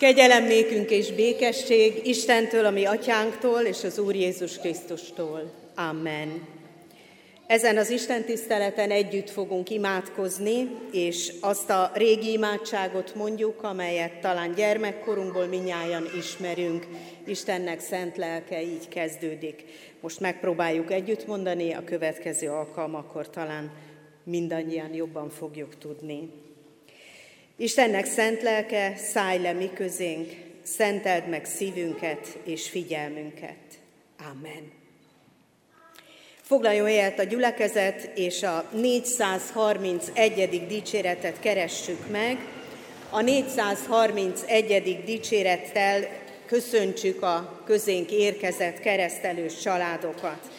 Kegyelem nékünk és békesség Istentől, a mi atyánktól és az Úr Jézus Krisztustól. Amen. Ezen az Isten tiszteleten együtt fogunk imádkozni, és azt a régi imádságot mondjuk, amelyet talán gyermekkorunkból minnyáján ismerünk. Istennek szent lelke így kezdődik. Most megpróbáljuk együtt mondani, a következő alkalmakkor talán mindannyian jobban fogjuk tudni. Istennek szent lelke, szállj le mi közénk, szenteld meg szívünket és figyelmünket. Amen. Foglaljon helyet a gyülekezet, és a 431. dicséretet keressük meg. A 431. dicsérettel köszöntsük a közénk érkezett keresztelős családokat.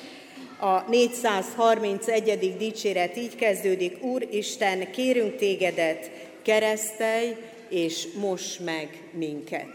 A 431. dicséret így kezdődik, Úr Isten, kérünk tégedet, keresztelj és mos meg minket.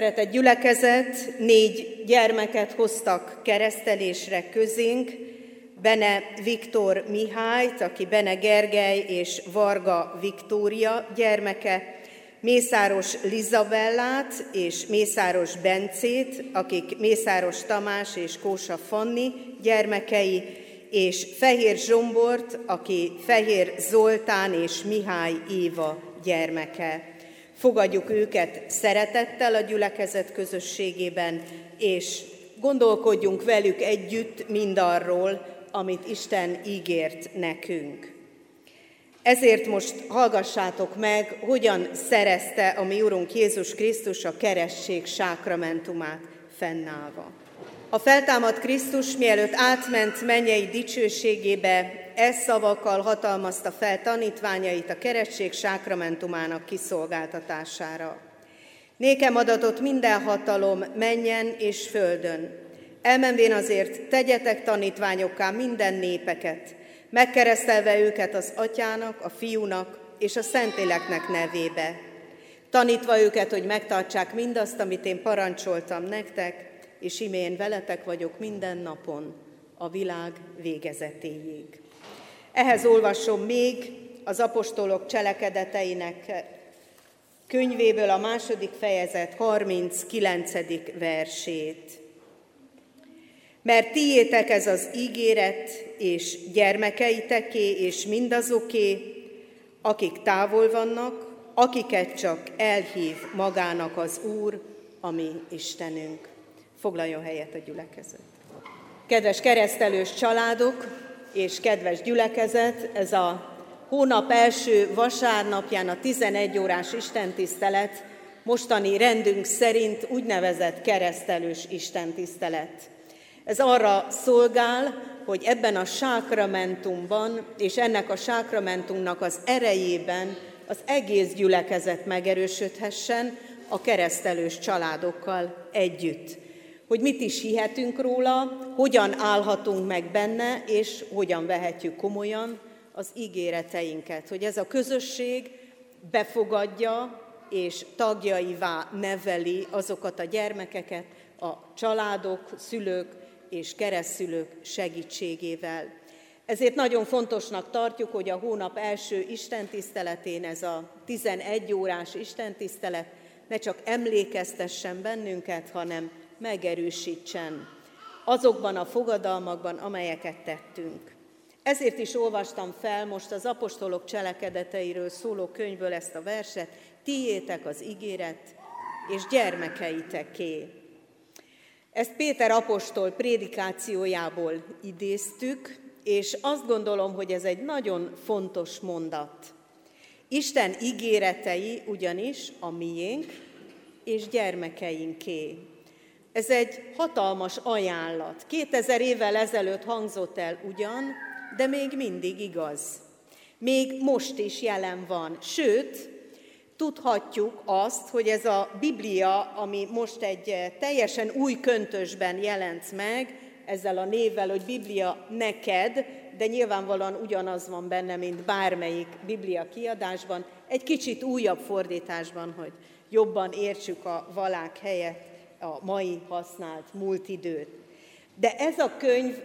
Szeretett gyülekezet, négy gyermeket hoztak keresztelésre közénk, Bene Viktor Mihályt, aki Bene Gergely és Varga Viktória gyermeke, Mészáros Lizabellát és Mészáros Bencét, akik Mészáros Tamás és Kósa Fanni gyermekei, és Fehér Zsombort, aki Fehér Zoltán és Mihály Éva gyermeke. Fogadjuk őket szeretettel a gyülekezet közösségében, és gondolkodjunk velük együtt mindarról, amit Isten ígért nekünk. Ezért most hallgassátok meg, hogyan szerezte a mi Urunk Jézus Krisztus a keresség sákramentumát fennállva. A feltámadt Krisztus mielőtt átment mennyei dicsőségébe, e szavakkal hatalmazta fel tanítványait a keresztség sákramentumának kiszolgáltatására. Nékem adatot minden hatalom menjen és földön. Elmenvén azért tegyetek tanítványokká minden népeket, megkeresztelve őket az atyának, a fiúnak és a szentéleknek nevébe, tanítva őket, hogy megtartsák mindazt, amit én parancsoltam nektek, és imén veletek vagyok minden napon, a világ végezetéig. Ehhez olvasom még az apostolok cselekedeteinek könyvéből a második fejezet 39. versét. Mert tiétek ez az ígéret, és gyermekeiteké, és mindazoké, akik távol vannak, akiket csak elhív magának az Úr, ami Istenünk. Foglaljon helyet a gyülekezet. Kedves keresztelős családok, és kedves gyülekezet, ez a hónap első vasárnapján a 11 órás istentisztelet mostani rendünk szerint úgynevezett keresztelős istentisztelet. Ez arra szolgál, hogy ebben a sákramentumban és ennek a sákramentumnak az erejében az egész gyülekezet megerősödhessen a keresztelős családokkal együtt. Hogy mit is hihetünk róla, hogyan állhatunk meg benne, és hogyan vehetjük komolyan az ígéreteinket. Hogy ez a közösség befogadja és tagjaivá neveli azokat a gyermekeket, a családok, szülők és keresztülők segítségével. Ezért nagyon fontosnak tartjuk, hogy a hónap első istentiszteletén ez a 11 órás istentisztelet ne csak emlékeztessen bennünket, hanem megerősítsen azokban a fogadalmakban, amelyeket tettünk. Ezért is olvastam fel most az apostolok cselekedeteiről szóló könyvből ezt a verset, tiétek az ígéret, és gyermekeiteké. Ezt Péter apostol prédikációjából idéztük, és azt gondolom, hogy ez egy nagyon fontos mondat. Isten ígéretei ugyanis a miénk és gyermekeinké. Ez egy hatalmas ajánlat. 2000 évvel ezelőtt hangzott el ugyan, de még mindig igaz. Még most is jelen van. Sőt, tudhatjuk azt, hogy ez a Biblia, ami most egy teljesen új köntösben jelent meg, ezzel a névvel, hogy Biblia neked, de nyilvánvalóan ugyanaz van benne, mint bármelyik Biblia kiadásban, egy kicsit újabb fordításban, hogy jobban értsük a valák helyett a mai használt múlt időt. De ez a könyv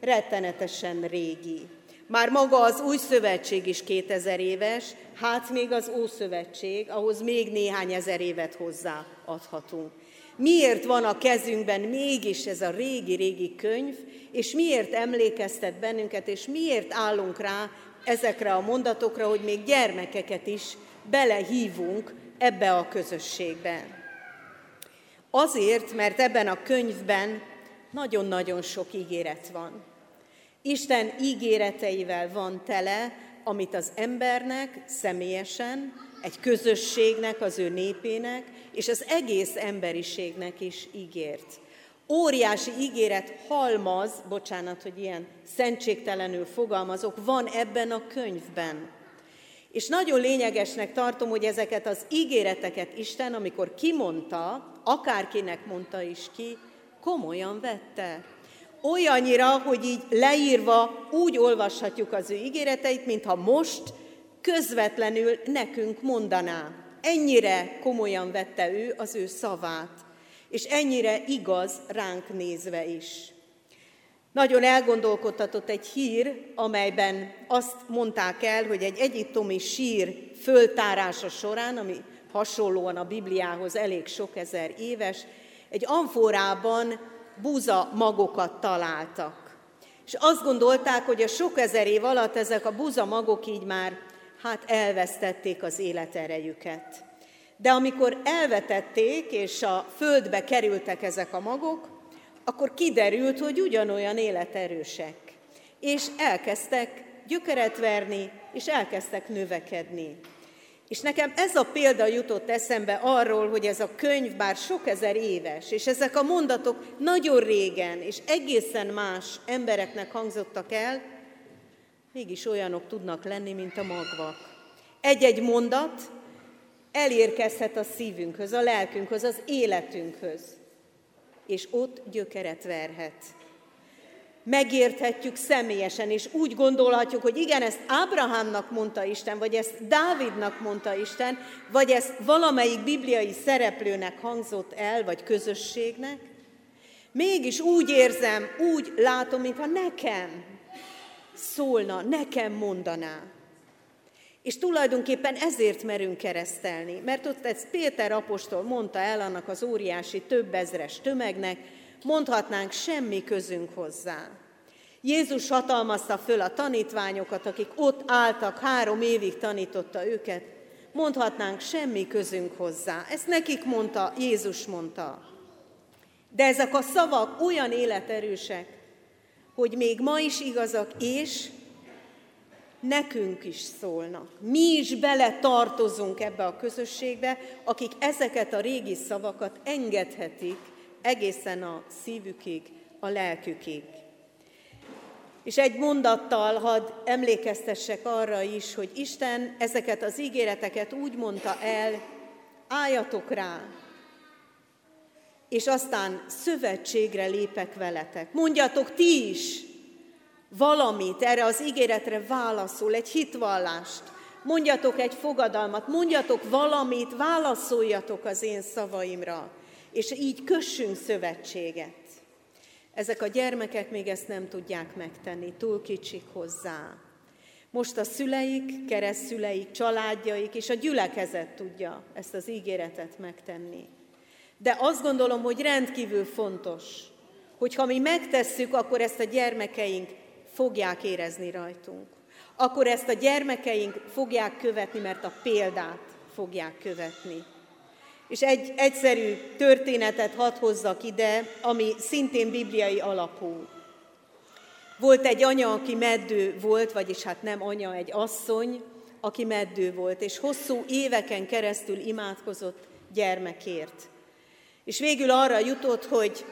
rettenetesen régi. Már maga az új szövetség is 2000 éves, hát még az Ószövetség, ahhoz még néhány ezer évet hozzáadhatunk. Miért van a kezünkben mégis ez a régi-régi könyv, és miért emlékeztet bennünket, és miért állunk rá ezekre a mondatokra, hogy még gyermekeket is belehívunk ebbe a közösségbe. Azért, mert ebben a könyvben nagyon-nagyon sok ígéret van. Isten ígéreteivel van tele, amit az embernek személyesen, egy közösségnek, az ő népének, és az egész emberiségnek is ígért. Óriási ígéret halmaz, bocsánat, hogy ilyen szentségtelenül fogalmazok, van ebben a könyvben. És nagyon lényegesnek tartom, hogy ezeket az ígéreteket Isten, amikor kimondta, akárkinek mondta is ki, komolyan vette. Olyannyira, hogy így leírva úgy olvashatjuk az ő ígéreteit, mintha most közvetlenül nekünk mondaná. Ennyire komolyan vette ő az ő szavát, és ennyire igaz ránk nézve is. Nagyon elgondolkodtatott egy hír, amelyben azt mondták el, hogy egy egyiptomi sír föltárása során, ami hasonlóan a Bibliához elég sok ezer éves, egy amforában búza magokat találtak. És azt gondolták, hogy a sok ezer év alatt ezek a búza magok így már hát elvesztették az életerejüket. De amikor elvetették, és a földbe kerültek ezek a magok, akkor kiderült, hogy ugyanolyan életerősek. És elkezdtek gyökeret verni, és elkezdtek növekedni. És nekem ez a példa jutott eszembe arról, hogy ez a könyv bár sok ezer éves, és ezek a mondatok nagyon régen és egészen más embereknek hangzottak el, mégis olyanok tudnak lenni, mint a magvak. Egy-egy mondat elérkezhet a szívünkhöz, a lelkünkhöz, az életünkhöz, és ott gyökeret verhet. Megérthetjük személyesen, és úgy gondolhatjuk, hogy igen, ezt Ábrahámnak mondta Isten, vagy ezt Dávidnak mondta Isten, vagy ezt valamelyik bibliai szereplőnek hangzott el, vagy közösségnek. Mégis úgy érzem, úgy látom, mintha nekem szólna, nekem mondaná. És tulajdonképpen ezért merünk keresztelni, mert ott ez Péter apostol mondta el annak az óriási több ezres tömegnek, mondhatnánk semmi közünk hozzá. Jézus hatalmazta föl a tanítványokat, akik ott álltak, három évig tanította őket, mondhatnánk semmi közünk hozzá. Ezt nekik mondta, Jézus mondta. De ezek a szavak olyan életerősek, hogy még ma is igazak, és nekünk is szólnak. Mi is bele tartozunk ebbe a közösségbe, akik ezeket a régi szavakat engedhetik egészen a szívükig, a lelkükig. És egy mondattal hadd emlékeztessek arra is, hogy Isten ezeket az ígéreteket úgy mondta el, álljatok rá, és aztán szövetségre lépek veletek. Mondjatok ti is valamit erre az ígéretre válaszol, egy hitvallást. Mondjatok egy fogadalmat, mondjatok valamit, válaszoljatok az én szavaimra, és így kössünk szövetséget. Ezek a gyermekek még ezt nem tudják megtenni, túl kicsik hozzá. Most a szüleik, keresztszüleik, családjaik és a gyülekezet tudja ezt az ígéretet megtenni. De azt gondolom, hogy rendkívül fontos, hogy ha mi megtesszük, akkor ezt a gyermekeink fogják érezni rajtunk. Akkor ezt a gyermekeink fogják követni, mert a példát fogják követni. És egy egyszerű történetet hadd hozzak ide, ami szintén bibliai alapú. Volt egy anya, aki meddő volt, vagyis hát nem anya, egy asszony, aki meddő volt, és hosszú éveken keresztül imádkozott gyermekért. És végül arra jutott, hogy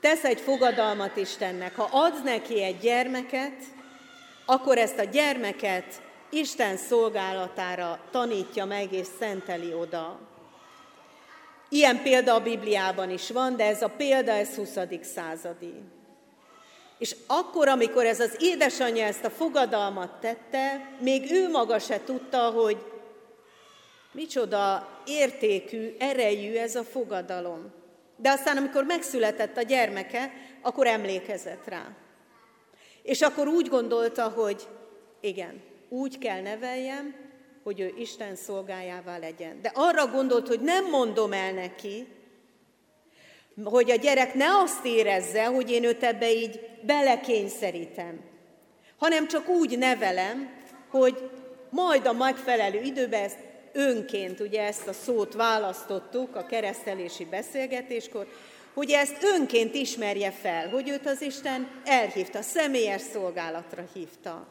tesz egy fogadalmat Istennek. Ha adsz neki egy gyermeket, akkor ezt a gyermeket Isten szolgálatára tanítja meg és szenteli oda. Ilyen példa a Bibliában is van, de ez a példa, ez 20. századi. És akkor, amikor ez az édesanyja ezt a fogadalmat tette, még ő maga se tudta, hogy micsoda értékű, erejű ez a fogadalom. De aztán, amikor megszületett a gyermeke, akkor emlékezett rá. És akkor úgy gondolta, hogy igen, úgy kell neveljem, hogy ő Isten szolgájává legyen. De arra gondolt, hogy nem mondom el neki, hogy a gyerek ne azt érezze, hogy én őt ebbe így belekényszerítem, hanem csak úgy nevelem, hogy majd a megfelelő időben ezt önként, ugye ezt a szót választottuk a keresztelési beszélgetéskor, hogy ezt önként ismerje fel, hogy őt az Isten elhívta, személyes szolgálatra hívta.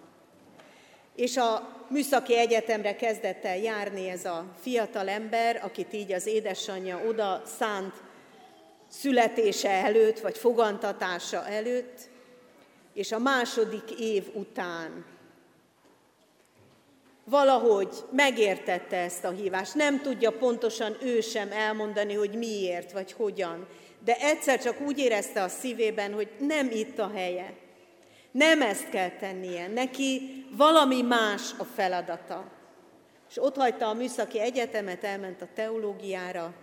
És a műszaki egyetemre kezdett el járni ez a fiatal ember, akit így az édesanyja oda szánt születése előtt, vagy fogantatása előtt, és a második év után valahogy megértette ezt a hívást. Nem tudja pontosan ő sem elmondani, hogy miért, vagy hogyan. De egyszer csak úgy érezte a szívében, hogy nem itt a helye. Nem ezt kell tennie. Neki valami más a feladata. És ott hagyta a műszaki egyetemet, elment a teológiára,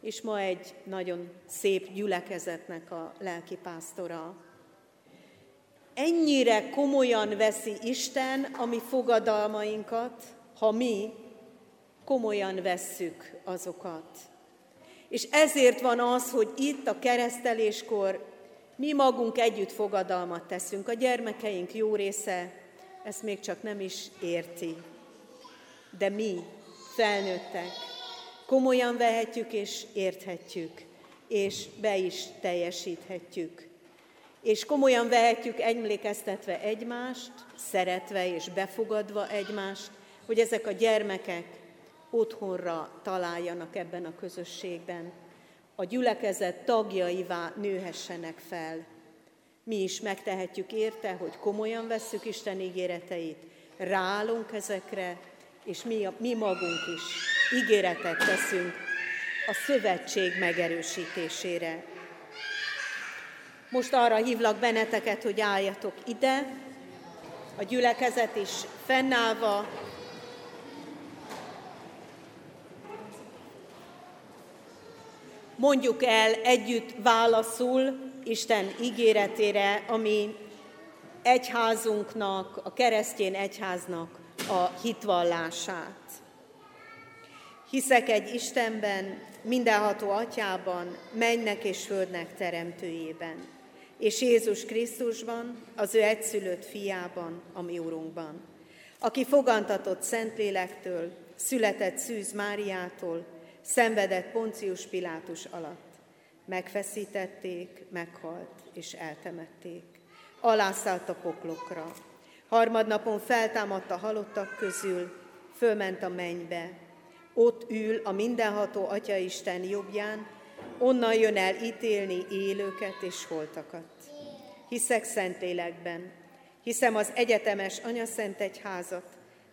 és ma egy nagyon szép gyülekezetnek a lelkipásztora ennyire komolyan veszi Isten a mi fogadalmainkat, ha mi komolyan vesszük azokat. És ezért van az, hogy itt a kereszteléskor mi magunk együtt fogadalmat teszünk. A gyermekeink jó része ezt még csak nem is érti. De mi, felnőttek, komolyan vehetjük és érthetjük, és be is teljesíthetjük és komolyan vehetjük emlékeztetve egymást, szeretve és befogadva egymást, hogy ezek a gyermekek otthonra találjanak ebben a közösségben, a gyülekezet tagjaivá nőhessenek fel. Mi is megtehetjük érte, hogy komolyan vesszük Isten ígéreteit, ráállunk ezekre, és mi, mi magunk is ígéretet teszünk a szövetség megerősítésére. Most arra hívlak benneteket, hogy álljatok ide, a gyülekezet is fennállva, mondjuk el együtt válaszul Isten ígéretére, ami egyházunknak, a keresztény egyháznak a hitvallását. Hiszek egy Istenben, mindenható atyában, mennek és földnek teremtőjében és Jézus Krisztusban, az ő egyszülött fiában, a mi Urunkban, aki fogantatott Szentlélektől, született Szűz Máriától, szenvedett Poncius Pilátus alatt. Megfeszítették, meghalt és eltemették. alászállt a poklokra. Harmadnapon feltámadt a halottak közül, fölment a mennybe. Ott ül a mindenható Atya Isten jobbján, onnan jön el ítélni élőket és holtakat. Hiszek Szentlélekben, hiszem az egyetemes Szent Egyházat,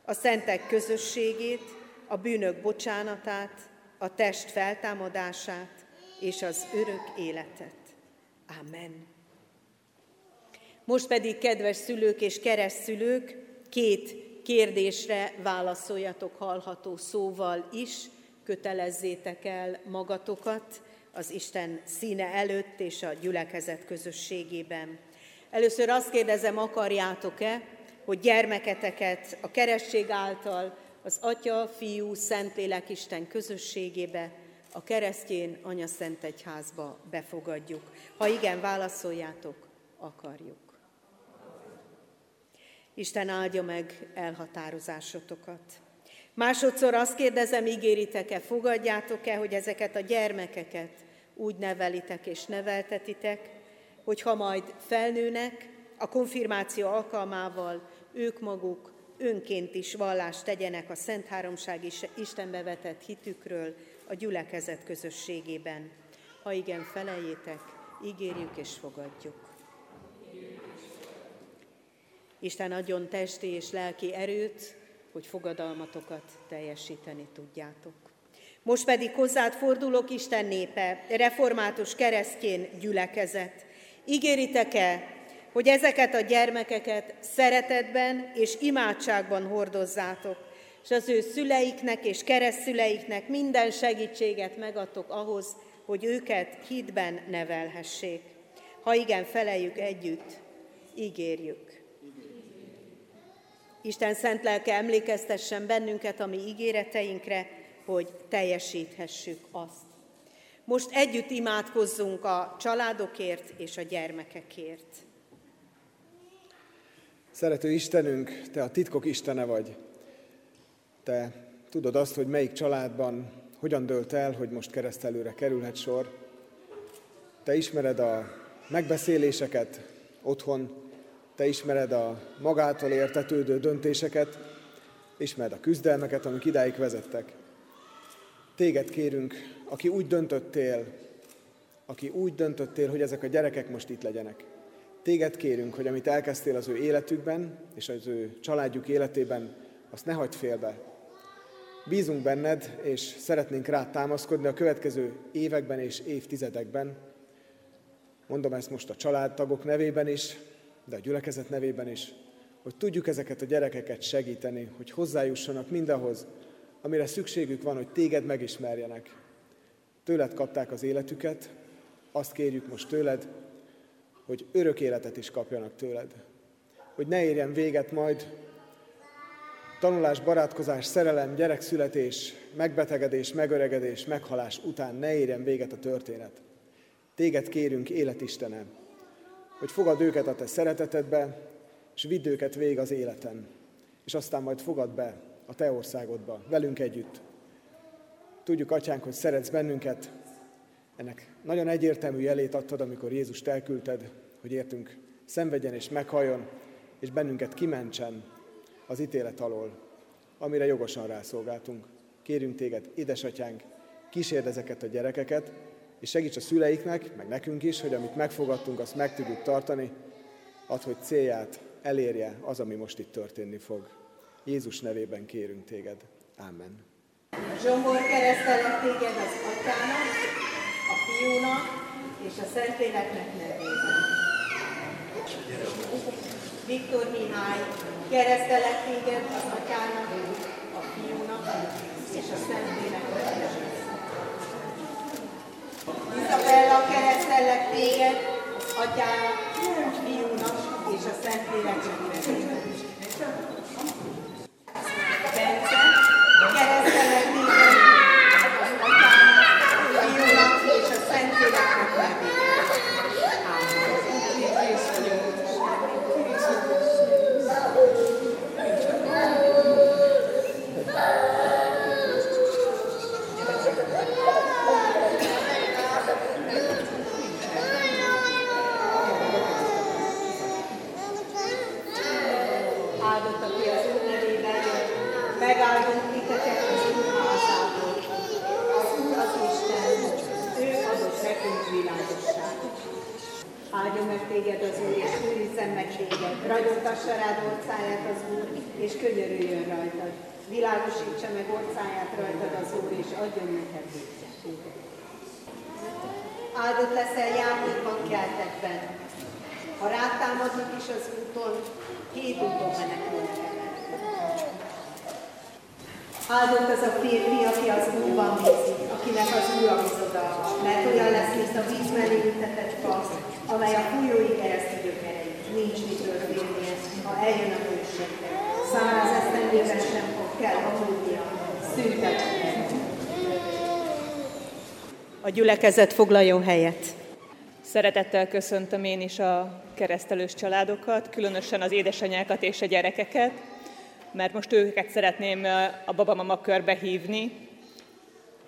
a szentek közösségét, a bűnök bocsánatát, a test feltámadását és az örök életet. Amen. Most pedig, kedves szülők és keresztszülők, két kérdésre válaszoljatok hallható szóval is, kötelezzétek el magatokat az Isten színe előtt és a gyülekezet közösségében. Először azt kérdezem, akarjátok-e, hogy gyermeketeket a keresztség által az Atya, Fiú, Szentlélek Isten közösségébe, a keresztjén Anya Szent Egyházba befogadjuk. Ha igen, válaszoljátok, akarjuk. Isten áldja meg elhatározásotokat. Másodszor azt kérdezem, ígéritek-e, fogadjátok-e, hogy ezeket a gyermekeket úgy nevelitek és neveltetitek, hogy ha majd felnőnek, a konfirmáció alkalmával ők maguk önként is vallást tegyenek a Szent Háromság Istenbe vetett hitükről a gyülekezet közösségében. Ha igen, felejétek, ígérjük és fogadjuk. Isten adjon testi és lelki erőt, hogy fogadalmatokat teljesíteni tudjátok. Most pedig hozzád fordulok, Isten népe, református keresztjén gyülekezet. Ígéritek-e, hogy ezeket a gyermekeket szeretetben és imádságban hordozzátok, és az ő szüleiknek és keresztszüleiknek minden segítséget megadtok ahhoz, hogy őket hitben nevelhessék. Ha igen, feleljük együtt, ígérjük. Isten szent lelke emlékeztessen bennünket a mi ígéreteinkre, hogy teljesíthessük azt. Most együtt imádkozzunk a családokért és a gyermekekért. Szerető Istenünk, Te a titkok Istene vagy. Te tudod azt, hogy melyik családban hogyan dölt el, hogy most keresztelőre kerülhet sor. Te ismered a megbeszéléseket otthon, te ismered a magától értetődő döntéseket, ismered a küzdelmeket, amik idáig vezettek. Téged kérünk, aki úgy döntöttél, aki úgy döntöttél, hogy ezek a gyerekek most itt legyenek. Téged kérünk, hogy amit elkezdtél az ő életükben és az ő családjuk életében, azt ne hagyd félbe. Bízunk benned, és szeretnénk rád támaszkodni a következő években és évtizedekben. Mondom ezt most a családtagok nevében is, de a gyülekezet nevében is, hogy tudjuk ezeket a gyerekeket segíteni, hogy hozzájussanak mindahhoz, amire szükségük van, hogy téged megismerjenek. Tőled kapták az életüket, azt kérjük most tőled, hogy örök életet is kapjanak tőled. Hogy ne érjen véget majd tanulás, barátkozás, szerelem, gyerekszületés, megbetegedés, megöregedés, meghalás után ne érjen véget a történet. Téged kérünk, életistenem, hogy fogad őket a te szeretetedbe, és vidd őket végig az életen, és aztán majd fogad be a te országodba, velünk együtt. Tudjuk, Atyánk, hogy szeretsz bennünket, ennek nagyon egyértelmű jelét adtad, amikor Jézust elküldted, hogy értünk szenvedjen és meghalljon, és bennünket kimentsen az ítélet alól, amire jogosan rászolgáltunk. Kérünk téged, édesatyánk, kísérd ezeket a gyerekeket, és segíts a szüleiknek, meg nekünk is, hogy amit megfogadtunk, azt meg tudjuk tartani, ad, hogy célját elérje az, ami most itt történni fog. Jézus nevében kérünk téged. Amen. Zsombor keresztelek téged az atyának, a fiúnak és a Szentléleknek nevében. Viktor Mihály, keresztelek téged az atyának, a fiúnak és a Szentléleknek nevében. Izabella, keresztellek téged, az atyának, a fiúnak és a Szentléleknek nevében. Bence, keresztellek téged, az atyának, a fiúnak és a Szentléleknek nevében. áldott, aki az Úr nevében jön. Megáldunk titeket az Úr házából. Az Úr az Isten, ő adott nekünk világosságot. Áldjon meg téged az Úr, és őrizzen meg téged. Ragyogtassa rád orcáját az Úr, és könyörüljön rajtad. Világosítsa meg orcáját rajtad az Úr, és adjon neked békét. Áldott leszel játékban, keltekben. Ha rátámadnak is az úton, két úton menekülnek. Áldott az a férfi, aki az Úrban bízik, akinek az Úr a bizodalma, mert olyan lesz, mint a víz mellé ültetett fasz, amely a fújói keresztül gyökerei. Nincs mitől félnie, ha eljön a hőségre. Száraz esztendőben sem fog kell aggódnia, szűkebb A gyülekezet foglaljon helyet. Szeretettel köszöntöm én is a keresztelős családokat, különösen az édesanyákat és a gyerekeket, mert most őket szeretném a babamama körbe hívni,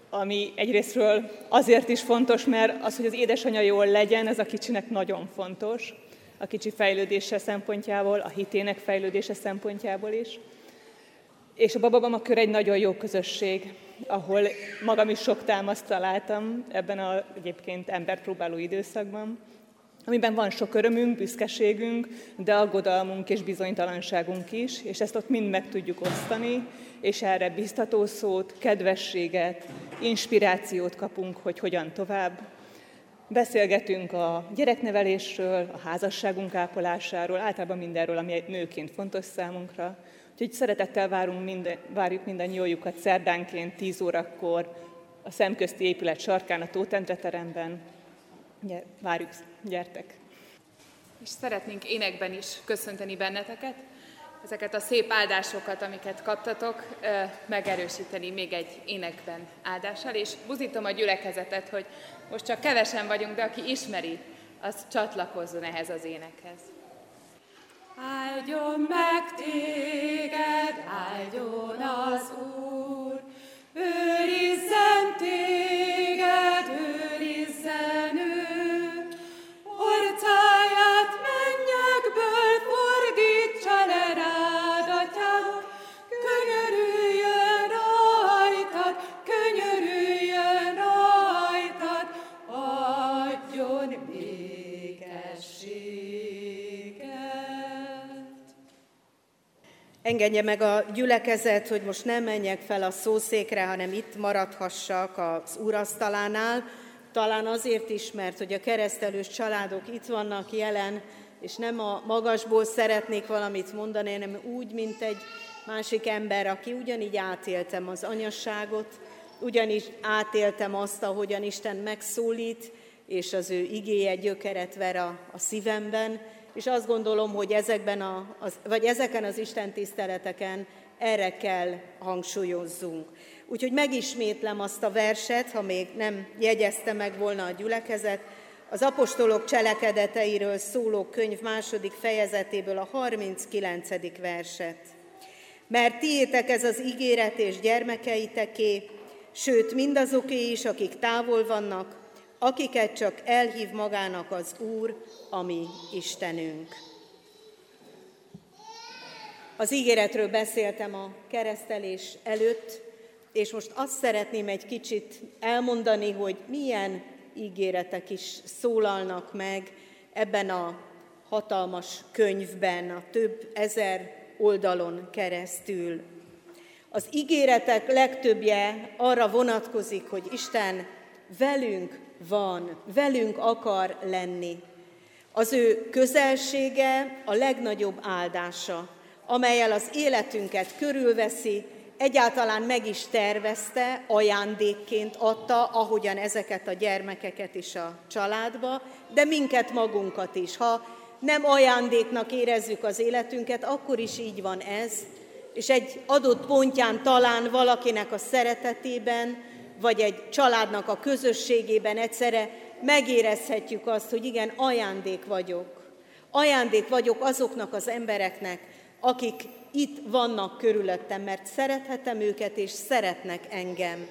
ami egyrésztről azért is fontos, mert az, hogy az édesanyja jól legyen, ez a kicsinek nagyon fontos, a kicsi fejlődése szempontjából, a hitének fejlődése szempontjából is. És a babamama kör egy nagyon jó közösség, ahol magam is sok támaszt találtam ebben a egyébként embert próbáló időszakban amiben van sok örömünk, büszkeségünk, de aggodalmunk és bizonytalanságunk is, és ezt ott mind meg tudjuk osztani, és erre biztató szót, kedvességet, inspirációt kapunk, hogy hogyan tovább. Beszélgetünk a gyereknevelésről, a házasságunk ápolásáról, általában mindenről, ami nőként fontos számunkra. Úgyhogy szeretettel várunk minden, várjuk minden jójukat szerdánként 10 órakor a szemközti épület sarkán, a Tótendre teremben. Várjuk, gyertek! És szeretnénk énekben is köszönteni benneteket, ezeket a szép áldásokat, amiket kaptatok, megerősíteni még egy énekben áldással, és buzítom a gyülekezetet, hogy most csak kevesen vagyunk, de aki ismeri, az csatlakozzon ehhez az énekhez. Áldjon meg téged, áldjon az Úr, őrizzen téged, Engedje meg a gyülekezet, hogy most nem menjek fel a szószékre, hanem itt maradhassak az úrasztalánál, talán azért is, mert hogy a keresztelős családok itt vannak jelen, és nem a magasból szeretnék valamit mondani, hanem úgy, mint egy másik ember, aki ugyanígy átéltem az anyasságot, ugyanígy átéltem azt, ahogyan Isten megszólít, és az ő igéje gyökeret ver a, a szívemben, és azt gondolom, hogy ezekben a, az, vagy ezeken az Isten tiszteleteken erre kell hangsúlyozzunk. Úgyhogy megismétlem azt a verset, ha még nem jegyezte meg volna a gyülekezet, az apostolok cselekedeteiről szóló könyv második fejezetéből a 39. verset. Mert tiétek ez az ígéret és gyermekeiteké, sőt mindazoké is, akik távol vannak, akiket csak elhív magának az Úr, ami Istenünk. Az ígéretről beszéltem a keresztelés előtt, és most azt szeretném egy kicsit elmondani, hogy milyen ígéretek is szólalnak meg ebben a hatalmas könyvben, a több ezer oldalon keresztül. Az ígéretek legtöbbje arra vonatkozik, hogy Isten velünk van, velünk akar lenni. Az ő közelsége a legnagyobb áldása, amelyel az életünket körülveszi, egyáltalán meg is tervezte, ajándékként adta, ahogyan ezeket a gyermekeket is a családba, de minket magunkat is. Ha nem ajándéknak érezzük az életünket, akkor is így van ez, és egy adott pontján talán valakinek a szeretetében, vagy egy családnak a közösségében egyszerre megérezhetjük azt, hogy igen, ajándék vagyok. Ajándék vagyok azoknak az embereknek, akik itt vannak körülöttem, mert szerethetem őket, és szeretnek engem.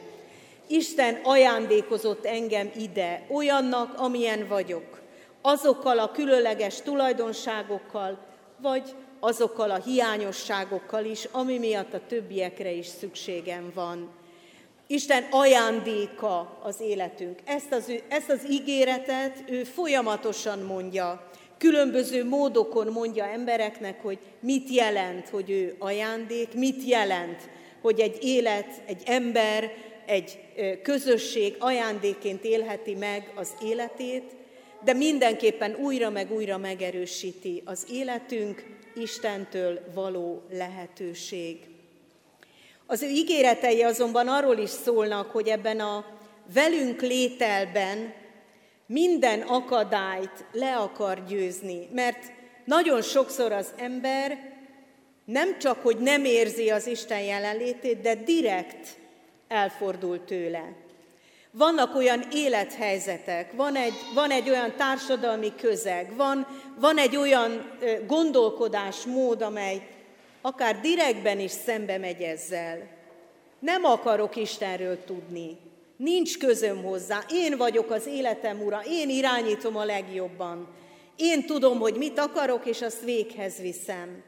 Isten ajándékozott engem ide, olyannak, amilyen vagyok, azokkal a különleges tulajdonságokkal, vagy azokkal a hiányosságokkal is, ami miatt a többiekre is szükségem van. Isten ajándéka az életünk. Ezt az, ezt az ígéretet ő folyamatosan mondja. Különböző módokon mondja embereknek, hogy mit jelent, hogy ő ajándék, mit jelent, hogy egy élet, egy ember, egy közösség ajándéként élheti meg az életét, de mindenképpen újra meg újra megerősíti az életünk Istentől való lehetőség. Az ő ígéretei azonban arról is szólnak, hogy ebben a velünk lételben minden akadályt le akar győzni, mert nagyon sokszor az ember nem csak, hogy nem érzi az Isten jelenlétét, de direkt elfordul tőle. Vannak olyan élethelyzetek, van egy, van egy olyan társadalmi közeg, van, van egy olyan gondolkodásmód, amely akár direktben is szembe megy ezzel. Nem akarok Istenről tudni, nincs közöm hozzá, én vagyok az életem ura, én irányítom a legjobban. Én tudom, hogy mit akarok, és azt véghez viszem.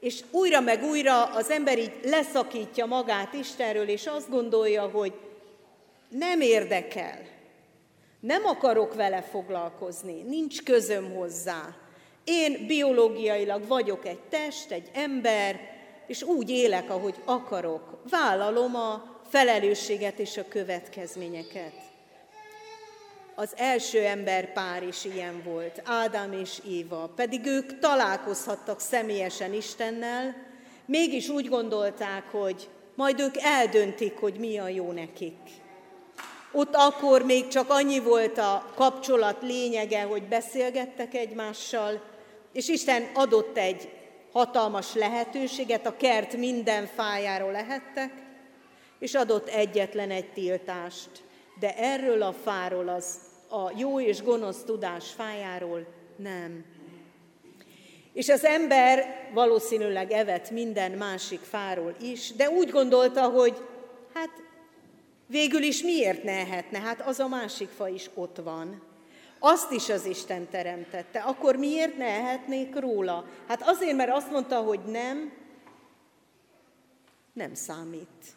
És újra meg újra az ember így leszakítja magát Istenről, és azt gondolja, hogy nem érdekel, nem akarok vele foglalkozni, nincs közöm hozzá. Én biológiailag vagyok egy test, egy ember, és úgy élek, ahogy akarok. Vállalom a felelősséget és a következményeket. Az első ember pár is ilyen volt, Ádám és Éva, pedig ők találkozhattak személyesen Istennel, mégis úgy gondolták, hogy majd ők eldöntik, hogy mi a jó nekik. Ott akkor még csak annyi volt a kapcsolat lényege, hogy beszélgettek egymással, és Isten adott egy hatalmas lehetőséget, a kert minden fájáról lehettek, és adott egyetlen egy tiltást. De erről a fáról, az a jó és gonosz tudás fájáról nem. És az ember valószínűleg evett minden másik fáról is, de úgy gondolta, hogy hát Végül is miért ne ehetne? Hát az a másik fa is ott van. Azt is az Isten teremtette. Akkor miért ne ehetnék róla? Hát azért, mert azt mondta, hogy nem, nem számít.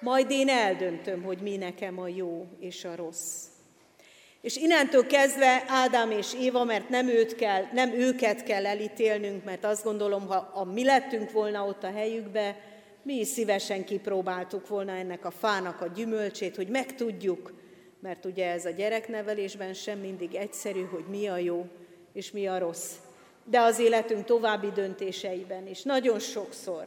Majd én eldöntöm, hogy mi nekem a jó és a rossz. És innentől kezdve Ádám és Éva, mert nem, őt kell, nem őket kell elítélnünk, mert azt gondolom, ha a mi lettünk volna ott a helyükbe, mi is szívesen kipróbáltuk volna ennek a fának a gyümölcsét, hogy megtudjuk, mert ugye ez a gyereknevelésben sem mindig egyszerű, hogy mi a jó és mi a rossz. De az életünk további döntéseiben is nagyon sokszor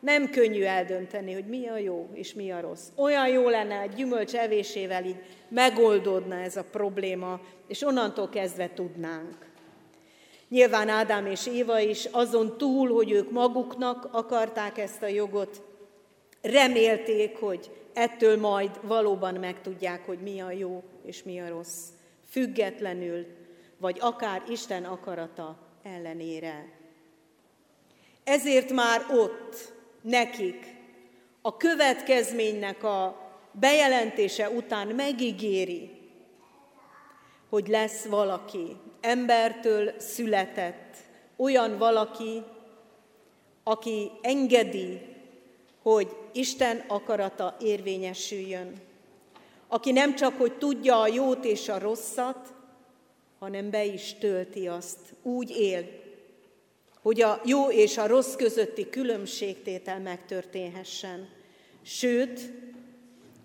nem könnyű eldönteni, hogy mi a jó és mi a rossz. Olyan jó lenne, egy gyümölcs evésével így megoldódna ez a probléma, és onnantól kezdve tudnánk. Nyilván Ádám és Éva is azon túl, hogy ők maguknak akarták ezt a jogot, remélték, hogy ettől majd valóban megtudják, hogy mi a jó és mi a rossz. Függetlenül, vagy akár Isten akarata ellenére. Ezért már ott nekik a következménynek a bejelentése után megígéri, hogy lesz valaki, embertől született, olyan valaki, aki engedi, hogy Isten akarata érvényesüljön. Aki nem csak, hogy tudja a jót és a rosszat, hanem be is tölti azt, úgy él, hogy a jó és a rossz közötti különbségtétel megtörténhessen. Sőt,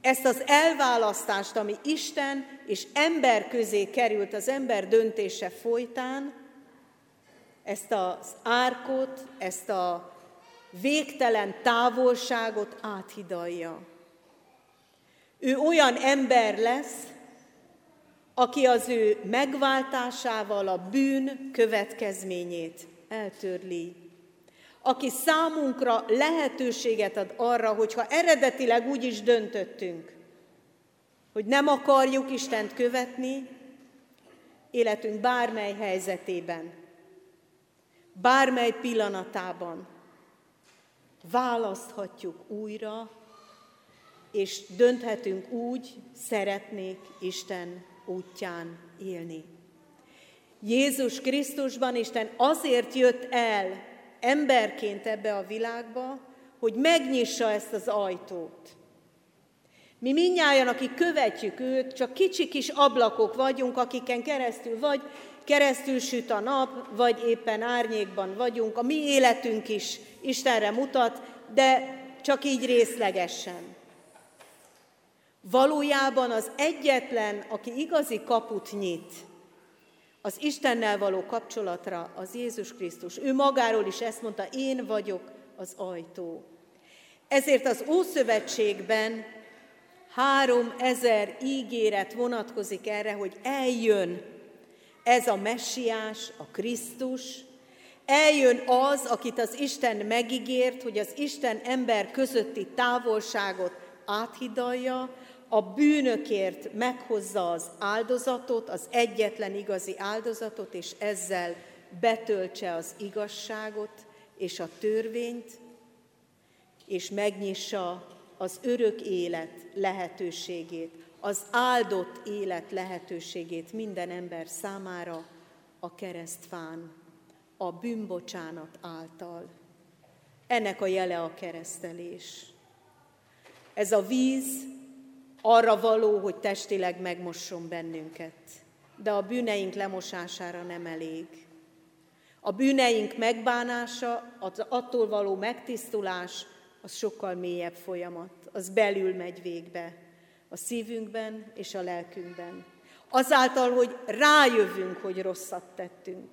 ezt az elválasztást, ami Isten és ember közé került az ember döntése folytán, ezt az árkot, ezt a végtelen távolságot áthidalja. Ő olyan ember lesz, aki az ő megváltásával a bűn következményét eltörli aki számunkra lehetőséget ad arra, hogyha eredetileg úgy is döntöttünk, hogy nem akarjuk Istent követni, életünk bármely helyzetében, bármely pillanatában választhatjuk újra, és dönthetünk úgy, szeretnék Isten útján élni. Jézus Krisztusban Isten azért jött el, emberként ebbe a világba, hogy megnyissa ezt az ajtót. Mi minnyáján, akik követjük őt, csak kicsi kis ablakok vagyunk, akiken keresztül vagy keresztül süt a nap, vagy éppen árnyékban vagyunk. A mi életünk is Istenre mutat, de csak így részlegesen. Valójában az egyetlen, aki igazi kaput nyit, az Istennel való kapcsolatra az Jézus Krisztus. Ő magáról is ezt mondta, én vagyok az ajtó. Ezért az Ószövetségben három ezer ígéret vonatkozik erre, hogy eljön ez a messiás, a Krisztus, eljön az, akit az Isten megígért, hogy az Isten ember közötti távolságot áthidalja, a bűnökért meghozza az áldozatot, az egyetlen igazi áldozatot, és ezzel betöltse az igazságot és a törvényt, és megnyissa az örök élet lehetőségét, az áldott élet lehetőségét minden ember számára a keresztfán, a bűnbocsánat által. Ennek a jele a keresztelés. Ez a víz arra való, hogy testileg megmosson bennünket, de a bűneink lemosására nem elég. A bűneink megbánása, az attól való megtisztulás, az sokkal mélyebb folyamat, az belül megy végbe, a szívünkben és a lelkünkben. Azáltal, hogy rájövünk, hogy rosszat tettünk.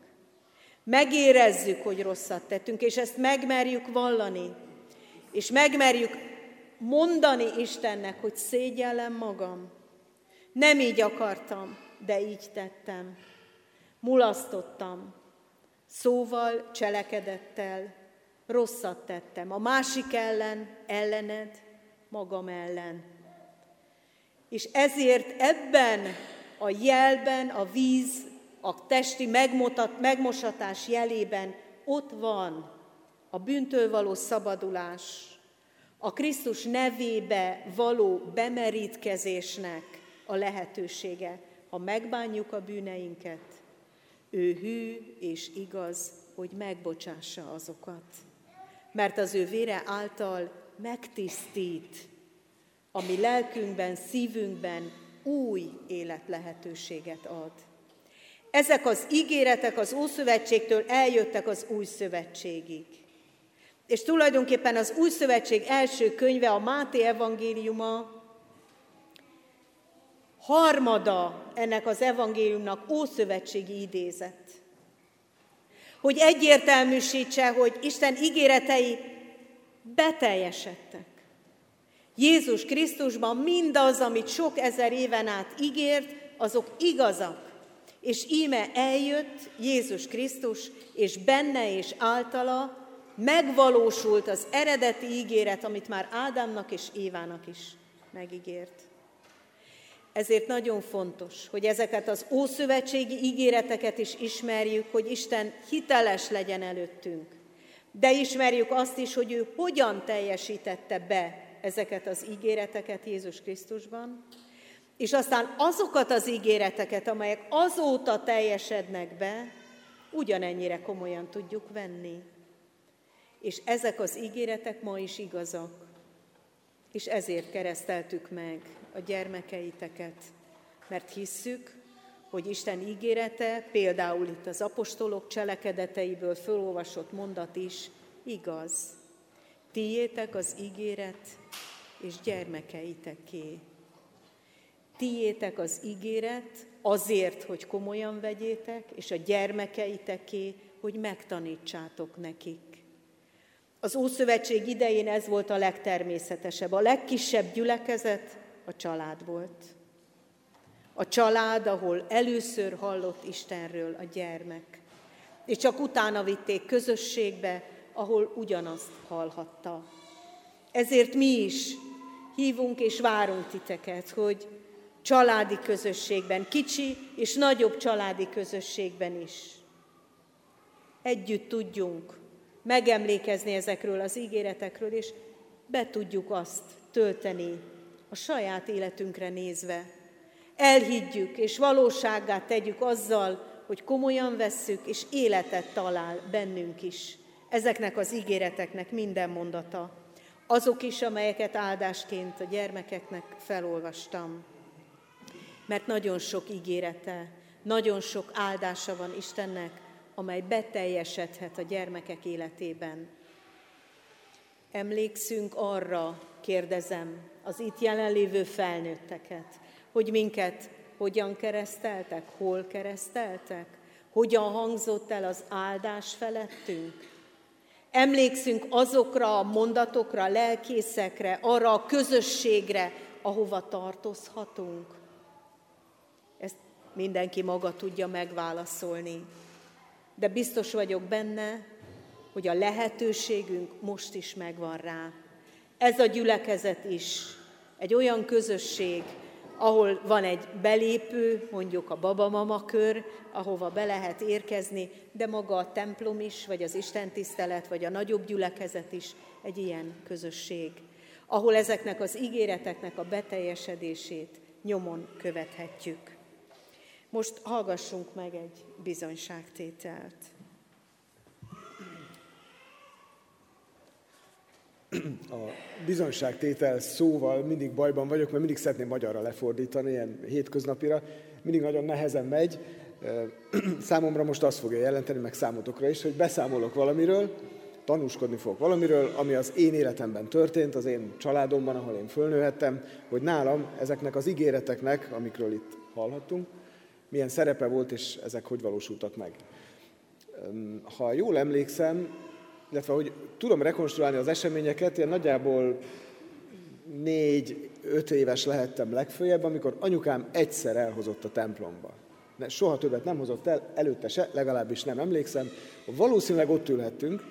Megérezzük, hogy rosszat tettünk, és ezt megmerjük vallani, és megmerjük mondani Istennek, hogy szégyellem magam. Nem így akartam, de így tettem. Mulasztottam, szóval, cselekedettel, rosszat tettem. A másik ellen, ellened, magam ellen. És ezért ebben a jelben, a víz, a testi megmutat, megmosatás jelében ott van a bűntől való szabadulás, a Krisztus nevébe való bemerítkezésnek a lehetősége. Ha megbánjuk a bűneinket, ő hű és igaz, hogy megbocsássa azokat. Mert az ő vére által megtisztít, ami lelkünkben, szívünkben új élet lehetőséget ad. Ezek az ígéretek az Ószövetségtől eljöttek az Új Szövetségig. És tulajdonképpen az Új Szövetség első könyve, a Máté evangéliuma, harmada ennek az evangéliumnak ószövetségi idézet. Hogy egyértelműsítse, hogy Isten ígéretei beteljesedtek. Jézus Krisztusban mindaz, amit sok ezer éven át ígért, azok igazak. És íme eljött Jézus Krisztus, és benne és általa megvalósult az eredeti ígéret, amit már Ádámnak és Évának is megígért. Ezért nagyon fontos, hogy ezeket az ószövetségi ígéreteket is ismerjük, hogy Isten hiteles legyen előttünk. De ismerjük azt is, hogy ő hogyan teljesítette be ezeket az ígéreteket Jézus Krisztusban, és aztán azokat az ígéreteket, amelyek azóta teljesednek be, ugyanennyire komolyan tudjuk venni. És ezek az ígéretek ma is igazak. És ezért kereszteltük meg a gyermekeiteket, mert hisszük, hogy Isten ígérete, például itt az apostolok cselekedeteiből fölolvasott mondat is igaz. Tiétek az ígéret, és gyermekeiteké. Tiétek az ígéret azért, hogy komolyan vegyétek, és a gyermekeiteké, hogy megtanítsátok nekik. Az Ószövetség idején ez volt a legtermészetesebb. A legkisebb gyülekezet a család volt. A család, ahol először hallott Istenről a gyermek. És csak utána vitték közösségbe, ahol ugyanazt hallhatta. Ezért mi is hívunk és várunk titeket, hogy családi közösségben, kicsi és nagyobb családi közösségben is együtt tudjunk megemlékezni ezekről az ígéretekről, és be tudjuk azt tölteni a saját életünkre nézve. Elhiggyük és valósággá tegyük azzal, hogy komolyan vesszük, és életet talál bennünk is ezeknek az ígéreteknek minden mondata, azok is, amelyeket áldásként a gyermekeknek felolvastam. Mert nagyon sok ígérete, nagyon sok áldása van Istennek, amely beteljesedhet a gyermekek életében. Emlékszünk arra, kérdezem, az itt jelenlévő felnőtteket, hogy minket hogyan kereszteltek, hol kereszteltek, hogyan hangzott el az áldás felettünk. Emlékszünk azokra a mondatokra, lelkészekre, arra a közösségre, ahova tartozhatunk. Ezt mindenki maga tudja megválaszolni. De biztos vagyok benne, hogy a lehetőségünk most is megvan rá. Ez a gyülekezet is egy olyan közösség, ahol van egy belépő, mondjuk a babamama kör, ahova be lehet érkezni, de maga a templom is, vagy az istentisztelet, vagy a nagyobb gyülekezet is egy ilyen közösség, ahol ezeknek az ígéreteknek a beteljesedését nyomon követhetjük. Most hallgassunk meg egy bizonyságtételt. a bizonyságtétel szóval mindig bajban vagyok, mert mindig szeretném magyarra lefordítani, ilyen hétköznapira. Mindig nagyon nehezen megy. Számomra most azt fogja jelenteni, meg számotokra is, hogy beszámolok valamiről, tanúskodni fogok valamiről, ami az én életemben történt, az én családomban, ahol én fölnőhettem, hogy nálam ezeknek az ígéreteknek, amikről itt hallhattunk, milyen szerepe volt, és ezek hogy valósultak meg. Ha jól emlékszem, illetve hogy tudom rekonstruálni az eseményeket, én nagyjából négy-öt éves lehettem legfőjebb, amikor anyukám egyszer elhozott a templomba. De soha többet nem hozott el, előtte se, legalábbis nem emlékszem. Valószínűleg ott ülhettünk,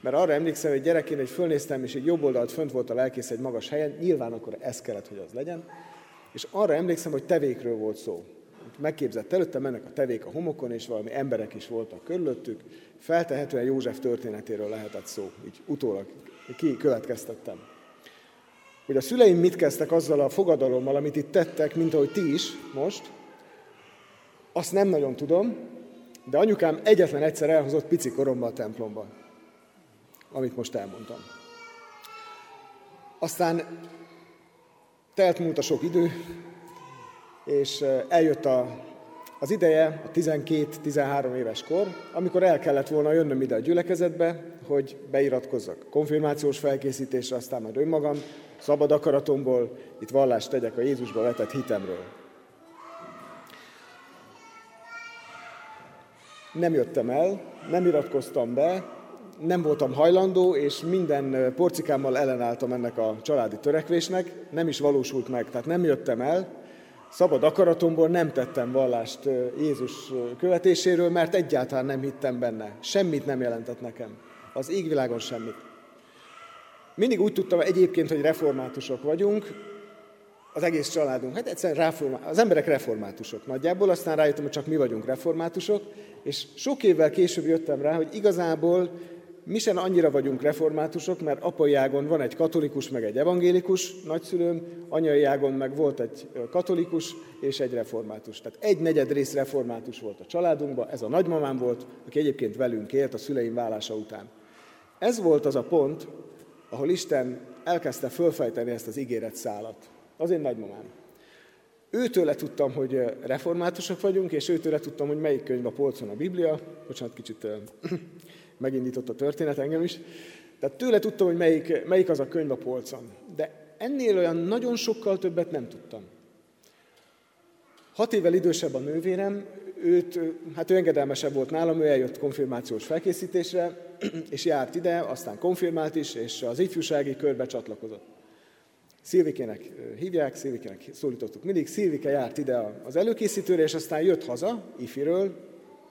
mert arra emlékszem, hogy gyerekként egy fölnéztem, és egy jobb oldalt fönt volt a lelkész egy magas helyen, nyilván akkor ez kellett, hogy az legyen, és arra emlékszem, hogy tevékről volt szó megképzett előtte, mennek a tevék a homokon, és valami emberek is voltak körülöttük. Feltehetően József történetéről lehetett szó, így utólag ki következtettem. Hogy a szüleim mit kezdtek azzal a fogadalommal, amit itt tettek, mint ahogy ti is most, azt nem nagyon tudom, de anyukám egyetlen egyszer elhozott pici koromba a templomba, amit most elmondtam. Aztán telt múlt a sok idő, és eljött a, az ideje, a 12-13 éves kor, amikor el kellett volna jönnöm ide a gyülekezetbe, hogy beiratkozzak konfirmációs felkészítésre, aztán majd önmagam, szabad akaratomból itt vallást tegyek a Jézusba vetett hitemről. Nem jöttem el, nem iratkoztam be, nem voltam hajlandó, és minden porcikámmal ellenálltam ennek a családi törekvésnek, nem is valósult meg, tehát nem jöttem el, szabad akaratomból nem tettem vallást Jézus követéséről, mert egyáltalán nem hittem benne. Semmit nem jelentett nekem. Az égvilágon semmit. Mindig úgy tudtam egyébként, hogy reformátusok vagyunk, az egész családunk, hát egyszerűen reformá- az emberek reformátusok nagyjából, aztán rájöttem, hogy csak mi vagyunk reformátusok, és sok évvel később jöttem rá, hogy igazából mi sem annyira vagyunk reformátusok, mert apai ágon van egy katolikus, meg egy evangélikus nagyszülőm, anyai ágon meg volt egy katolikus és egy református. Tehát egy negyed rész református volt a családunkban, ez a nagymamám volt, aki egyébként velünk élt a szüleim vállása után. Ez volt az a pont, ahol Isten elkezdte fölfejteni ezt az ígéret szálat. Az én nagymamám. Őtőle tudtam, hogy reformátusok vagyunk, és őtőle tudtam, hogy melyik könyv a polcon a Biblia. Bocsánat, kicsit megindított a történet engem is. Tehát tőle tudtam, hogy melyik, melyik az a könyv a polcon. De ennél olyan nagyon sokkal többet nem tudtam. Hat évvel idősebb a nővérem, őt, hát ő engedelmesebb volt nálam, ő eljött konfirmációs felkészítésre, és járt ide, aztán konfirmált is, és az ifjúsági körbe csatlakozott. Szilvikének hívják, Szilvikének szólítottuk mindig. Szilvike járt ide az előkészítőre, és aztán jött haza, ifiről,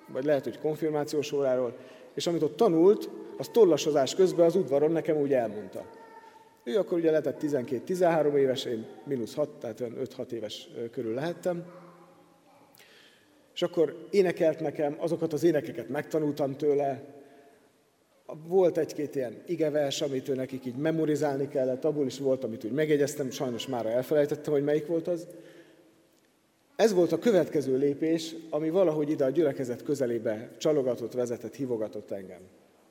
vagy lehet, hogy konfirmációs óráról, és amit ott tanult, az tollasozás közben az udvaron nekem úgy elmondta. Ő akkor ugye lehetett 12-13 éves, én mínusz 6, tehát 5-6 éves körül lehettem. És akkor énekelt nekem, azokat az énekeket megtanultam tőle, volt egy-két ilyen igevers, amit ő nekik így memorizálni kellett, abból is volt, amit úgy megjegyeztem, sajnos már elfelejtettem, hogy melyik volt az. Ez volt a következő lépés, ami valahogy ide a gyülekezet közelébe csalogatott, vezetett, hívogatott engem.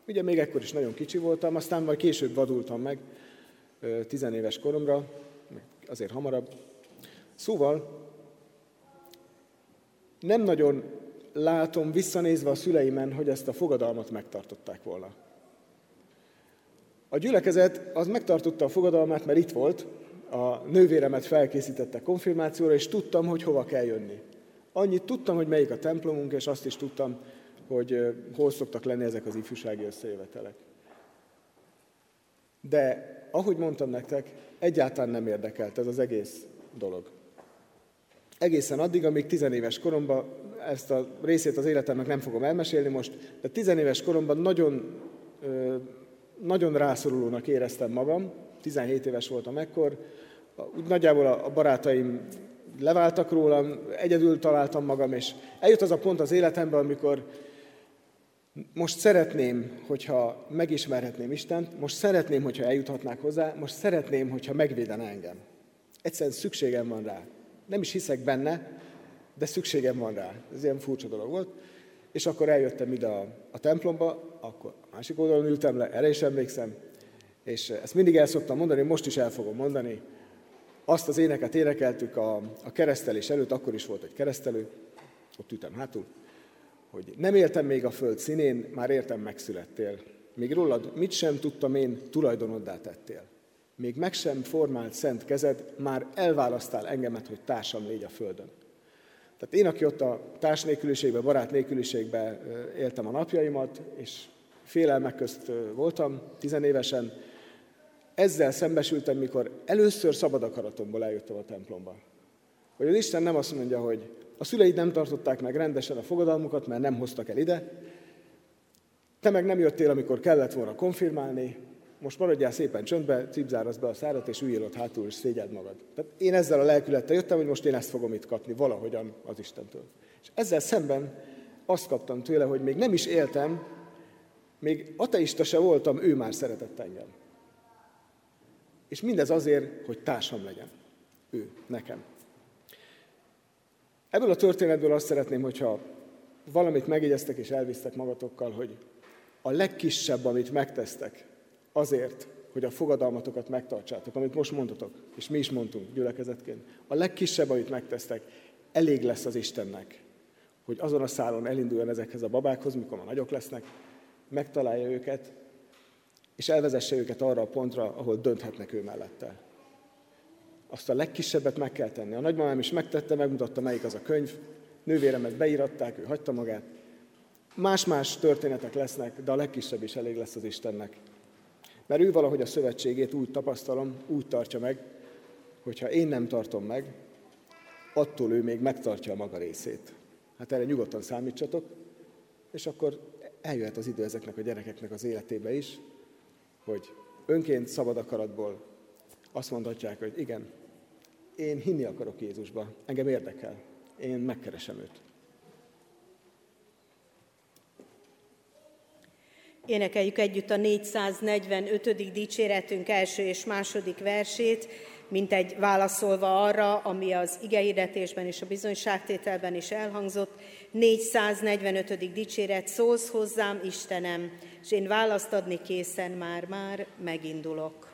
Ugye még ekkor is nagyon kicsi voltam, aztán majd később vadultam meg, tizenéves koromra, azért hamarabb. Szóval nem nagyon látom visszanézve a szüleimen, hogy ezt a fogadalmat megtartották volna. A gyülekezet az megtartotta a fogadalmát, mert itt volt, a nővéremet felkészítette konfirmációra, és tudtam, hogy hova kell jönni. Annyit tudtam, hogy melyik a templomunk, és azt is tudtam, hogy hol szoktak lenni ezek az ifjúsági összejövetelek. De ahogy mondtam nektek, egyáltalán nem érdekelt ez az egész dolog. Egészen addig, amíg tizenéves koromban, ezt a részét az életemnek nem fogom elmesélni most, de tizenéves koromban nagyon, nagyon rászorulónak éreztem magam, 17 éves voltam ekkor, úgy nagyjából a barátaim leváltak rólam, egyedül találtam magam, és eljött az a pont az életemben, amikor most szeretném, hogyha megismerhetném Istent, most szeretném, hogyha eljuthatnák hozzá, most szeretném, hogyha megvédene engem. Egyszerűen szükségem van rá. Nem is hiszek benne, de szükségem van rá. Ez ilyen furcsa dolog volt. És akkor eljöttem ide a, a templomba, akkor másik oldalon ültem le, erre is emlékszem, és ezt mindig el szoktam mondani, most is el fogom mondani. Azt az éneket énekeltük a, a keresztelés előtt, akkor is volt egy keresztelő, ott ütem hátul, hogy nem éltem még a föld színén, már értem megszülettél. Még rólad mit sem tudtam én, tulajdonoddá tettél. Még meg sem formált szent kezed, már elválasztál engemet, hogy társam légy a földön. Tehát én, aki ott a társ nélküliségben, barát nélküliségben éltem a napjaimat, és félelmek közt voltam, tizenévesen, ezzel szembesültem, mikor először szabad akaratomból eljöttem a templomba. Hogy az Isten nem azt mondja, hogy a szüleid nem tartották meg rendesen a fogadalmukat, mert nem hoztak el ide, te meg nem jöttél, amikor kellett volna konfirmálni, most maradjál szépen csöndbe, cipzárazd be a szárat, és üljél ott hátul, és szégyeld magad. Tehát én ezzel a lelkülettel jöttem, hogy most én ezt fogom itt kapni valahogyan az Istentől. És ezzel szemben azt kaptam tőle, hogy még nem is éltem, még ateista se voltam, ő már szeretett engem. És mindez azért, hogy társam legyen. Ő, nekem. Ebből a történetből azt szeretném, hogyha valamit megjegyeztek és elvisztek magatokkal, hogy a legkisebb, amit megtesztek, azért, hogy a fogadalmatokat megtartsátok, amit most mondhatok, és mi is mondtunk gyülekezetként, a legkisebb, amit megtesztek, elég lesz az Istennek, hogy azon a szálon elinduljon ezekhez a babákhoz, mikor már nagyok lesznek, megtalálja őket, és elvezesse őket arra a pontra, ahol dönthetnek ő mellette. Azt a legkisebbet meg kell tenni. A nagymamám is megtette, megmutatta, melyik az a könyv, nővéremet beíratták, ő hagyta magát. Más-más történetek lesznek, de a legkisebb is elég lesz az Istennek. Mert ő valahogy a szövetségét úgy tapasztalom, úgy tartja meg, hogyha én nem tartom meg, attól ő még megtartja a maga részét. Hát erre nyugodtan számítsatok, és akkor eljöhet az idő ezeknek a gyerekeknek az életébe is, hogy önként szabad akaratból azt mondhatják, hogy igen, én hinni akarok Jézusba, engem érdekel, én megkeresem őt. Énekeljük együtt a 445. dicséretünk első és második versét, mint egy válaszolva arra, ami az igehirdetésben és a bizonyságtételben is elhangzott. 445. dicséret, szólsz hozzám, Istenem, és én választ adni készen már-már megindulok.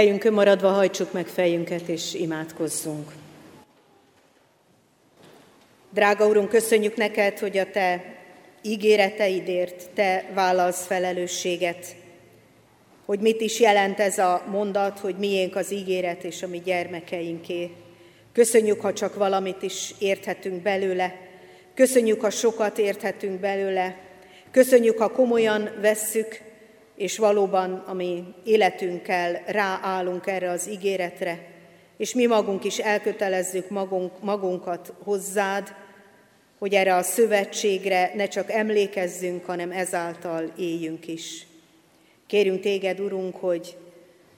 Helyünkön maradva hajtsuk meg fejünket és imádkozzunk. Drága Urunk, köszönjük neked, hogy a Te ígéreteidért Te vállalsz felelősséget, hogy mit is jelent ez a mondat, hogy miénk az ígéret és a mi gyermekeinké. Köszönjük, ha csak valamit is érthetünk belőle, köszönjük, ha sokat érthetünk belőle, köszönjük, ha komolyan vesszük, és valóban a mi életünkkel ráállunk erre az ígéretre, és mi magunk is elkötelezzük magunk, magunkat hozzád, hogy erre a szövetségre ne csak emlékezzünk, hanem ezáltal éljünk is. Kérünk téged, Urunk, hogy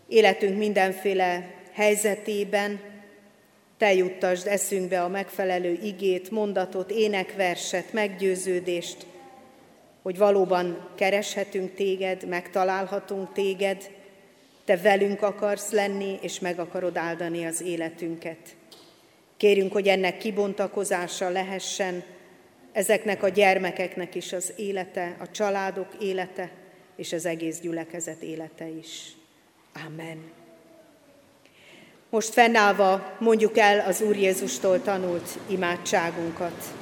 életünk mindenféle helyzetében te juttasd eszünkbe a megfelelő igét, mondatot, énekverset, meggyőződést, hogy valóban kereshetünk téged, megtalálhatunk téged, te velünk akarsz lenni, és meg akarod áldani az életünket. Kérünk, hogy ennek kibontakozása lehessen ezeknek a gyermekeknek is az élete, a családok élete, és az egész gyülekezet élete is. Amen. Most fennállva mondjuk el az Úr Jézustól tanult imádságunkat.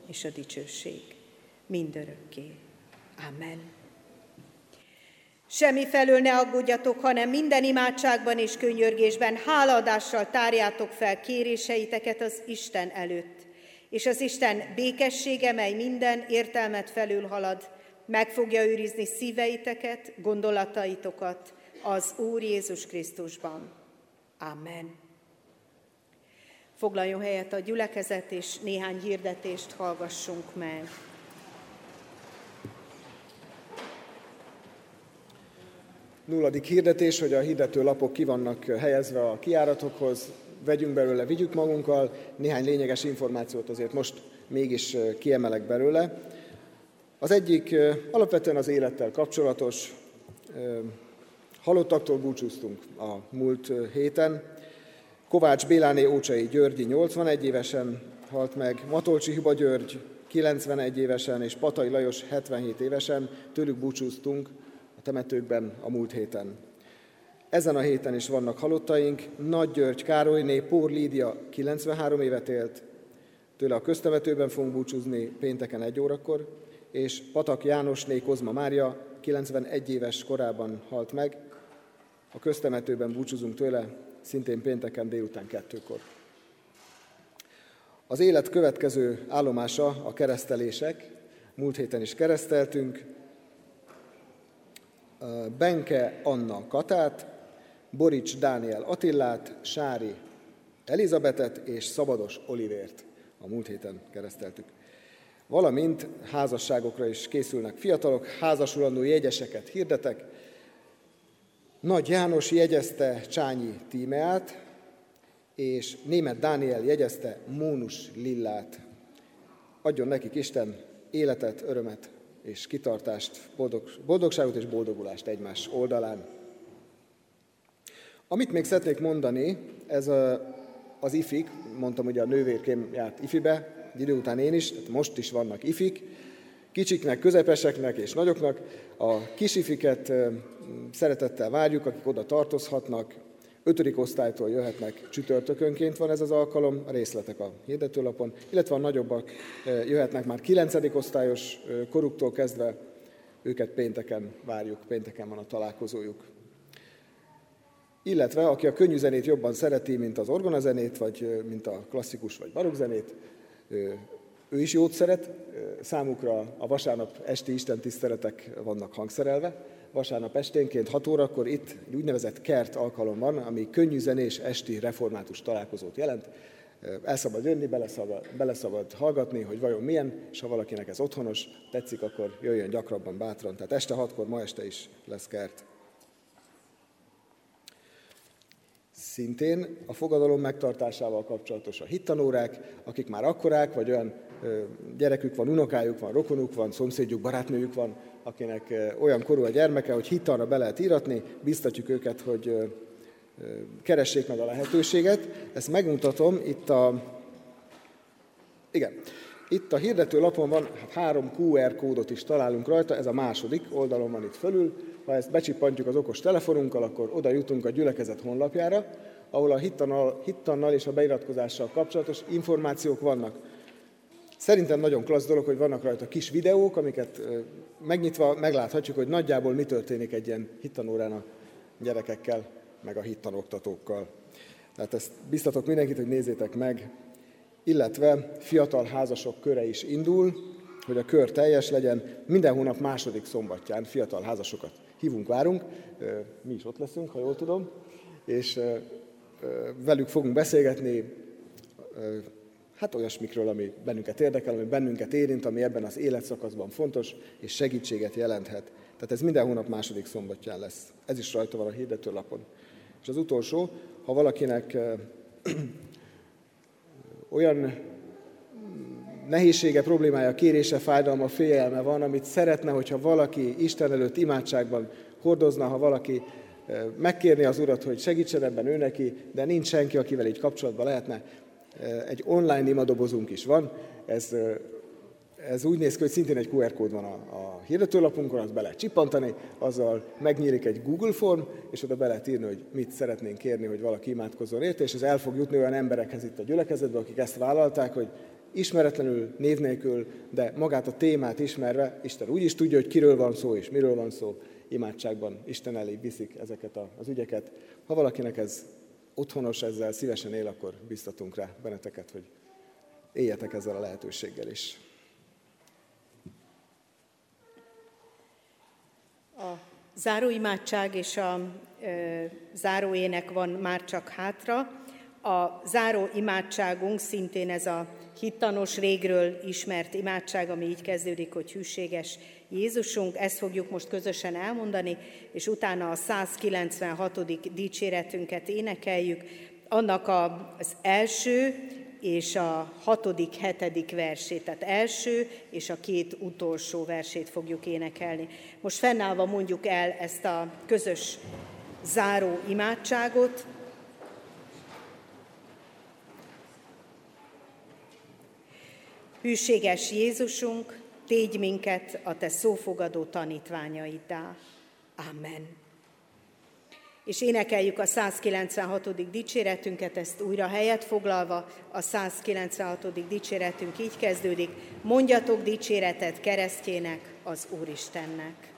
és a dicsőség mindörökké. Amen. Semmi felől ne aggódjatok, hanem minden imádságban és könyörgésben hálaadással tárjátok fel kéréseiteket az Isten előtt. És az Isten békessége, mely minden értelmet felülhalad, meg fogja őrizni szíveiteket, gondolataitokat az Úr Jézus Krisztusban. Amen. Foglaljon helyet a gyülekezet, és néhány hirdetést hallgassunk meg. Nulladik hirdetés, hogy a hirdető lapok ki vannak helyezve a kiáratokhoz, vegyünk belőle, vigyük magunkkal, néhány lényeges információt azért most mégis kiemelek belőle. Az egyik alapvetően az élettel kapcsolatos, halottaktól búcsúztunk a múlt héten, Kovács Béláné Ócsai Györgyi 81 évesen halt meg, Matolcsi Hiba György 91 évesen és Patai Lajos 77 évesen, tőlük búcsúztunk a temetőkben a múlt héten. Ezen a héten is vannak halottaink. Nagy György Károlyné, Pór Lídia 93 évet élt, tőle a köztemetőben fogunk búcsúzni pénteken egy órakor, és Patak Jánosné Kozma Mária 91 éves korában halt meg, a köztemetőben búcsúzunk tőle szintén pénteken délután kettőkor. Az élet következő állomása a keresztelések. Múlt héten is kereszteltünk. Benke Anna Katát, Borics Dániel Attillát, Sári Elizabetet és Szabados Olivért a múlt héten kereszteltük. Valamint házasságokra is készülnek fiatalok, házasulandó jegyeseket hirdetek, nagy János jegyezte Csányi Tímeát, és német Dániel jegyezte Mónus Lillát. Adjon nekik Isten életet, örömet és kitartást, boldog, boldogságot és boldogulást egymás oldalán. Amit még szeretnék mondani, ez a, az ifik, mondtam, hogy a nővérkém járt ifibe, idő után én is, most is vannak ifik, kicsiknek, közepeseknek és nagyoknak. A kisifiket szeretettel várjuk, akik oda tartozhatnak. Ötödik osztálytól jöhetnek csütörtökönként van ez az alkalom, a részletek a hirdetőlapon, illetve a nagyobbak jöhetnek már kilencedik osztályos koruktól kezdve, őket pénteken várjuk, pénteken van a találkozójuk. Illetve aki a könnyű zenét jobban szereti, mint az orgonazenét, vagy mint a klasszikus vagy barokzenét, ő is jót szeret, számukra a vasárnap esti istentiszteletek vannak hangszerelve. Vasárnap esténként 6 órakor itt egy úgynevezett kert alkalom van, ami könnyű zenés esti református találkozót jelent. El szabad jönni, beleszabad, beleszabad hallgatni, hogy vajon milyen, és ha valakinek ez otthonos, tetszik, akkor jöjjön gyakrabban, bátran. Tehát este hatkor, ma este is lesz kert. Szintén a fogadalom megtartásával kapcsolatos a hittanórák, akik már akkorák, vagy olyan gyerekük van, unokájuk van, rokonuk van, szomszédjuk, barátnőjük van, akinek olyan korú a gyermeke, hogy hittanra be lehet íratni, biztatjuk őket, hogy keressék meg a lehetőséget. Ezt megmutatom itt a... Igen, itt a hirdető lapon van hát három QR kódot is találunk rajta, ez a második oldalon van itt fölül. Ha ezt becsippantjuk az okos telefonunkkal, akkor oda jutunk a gyülekezet honlapjára, ahol a hittannal, hittannal és a beiratkozással kapcsolatos információk vannak. Szerintem nagyon klassz dolog, hogy vannak rajta kis videók, amiket megnyitva megláthatjuk, hogy nagyjából mi történik egy ilyen hittanórán a gyerekekkel, meg a hittanoktatókkal. Tehát ezt biztatok mindenkit, hogy nézzétek meg, illetve fiatal házasok köre is indul, hogy a kör teljes legyen. Minden hónap második szombatján fiatal házasokat hívunk, várunk, mi is ott leszünk, ha jól tudom, és velük fogunk beszélgetni, hát olyasmikről, ami bennünket érdekel, ami bennünket érint, ami ebben az életszakaszban fontos, és segítséget jelenthet. Tehát ez minden hónap második szombatján lesz. Ez is rajta van a hirdetőlapon. És az utolsó, ha valakinek olyan nehézsége, problémája, kérése, fájdalma, félelme van, amit szeretne, hogyha valaki Isten előtt imádságban hordozna, ha valaki megkérni az Urat, hogy segítsen ebben ő neki, de nincs senki, akivel így kapcsolatban lehetne. Egy online imadobozunk is van, ez, ez úgy néz ki, hogy szintén egy QR kód van a, a hirdetőlapunkon, azt be lehet csipantani, azzal megnyílik egy Google form, és oda be lehet írni, hogy mit szeretnénk kérni, hogy valaki imádkozzon érte, és ez el fog jutni olyan emberekhez itt a gyülekezetbe, akik ezt vállalták, hogy ismeretlenül, név nélkül, de magát a témát ismerve, Isten úgy is tudja, hogy kiről van szó és miről van szó, imádságban Isten elé viszik ezeket az ügyeket. Ha valakinek ez otthonos ezzel, szívesen él, akkor biztatunk rá benneteket, hogy éljetek ezzel a lehetőséggel is. A záróimádság és a e, záróének van már csak hátra. A záró imádságunk szintén ez a hittanos régről ismert imádság, ami így kezdődik, hogy hűséges Jézusunk. Ezt fogjuk most közösen elmondani, és utána a 196. dicséretünket énekeljük. Annak az első és a hatodik, hetedik versét, tehát első és a két utolsó versét fogjuk énekelni. Most fennállva mondjuk el ezt a közös záró imádságot, Hűséges Jézusunk, tégy minket a Te szófogadó tanítványaiddá. Amen. És énekeljük a 196. dicséretünket, ezt újra helyet foglalva, a 196. dicséretünk így kezdődik, mondjatok dicséretet keresztjének, az Úristennek.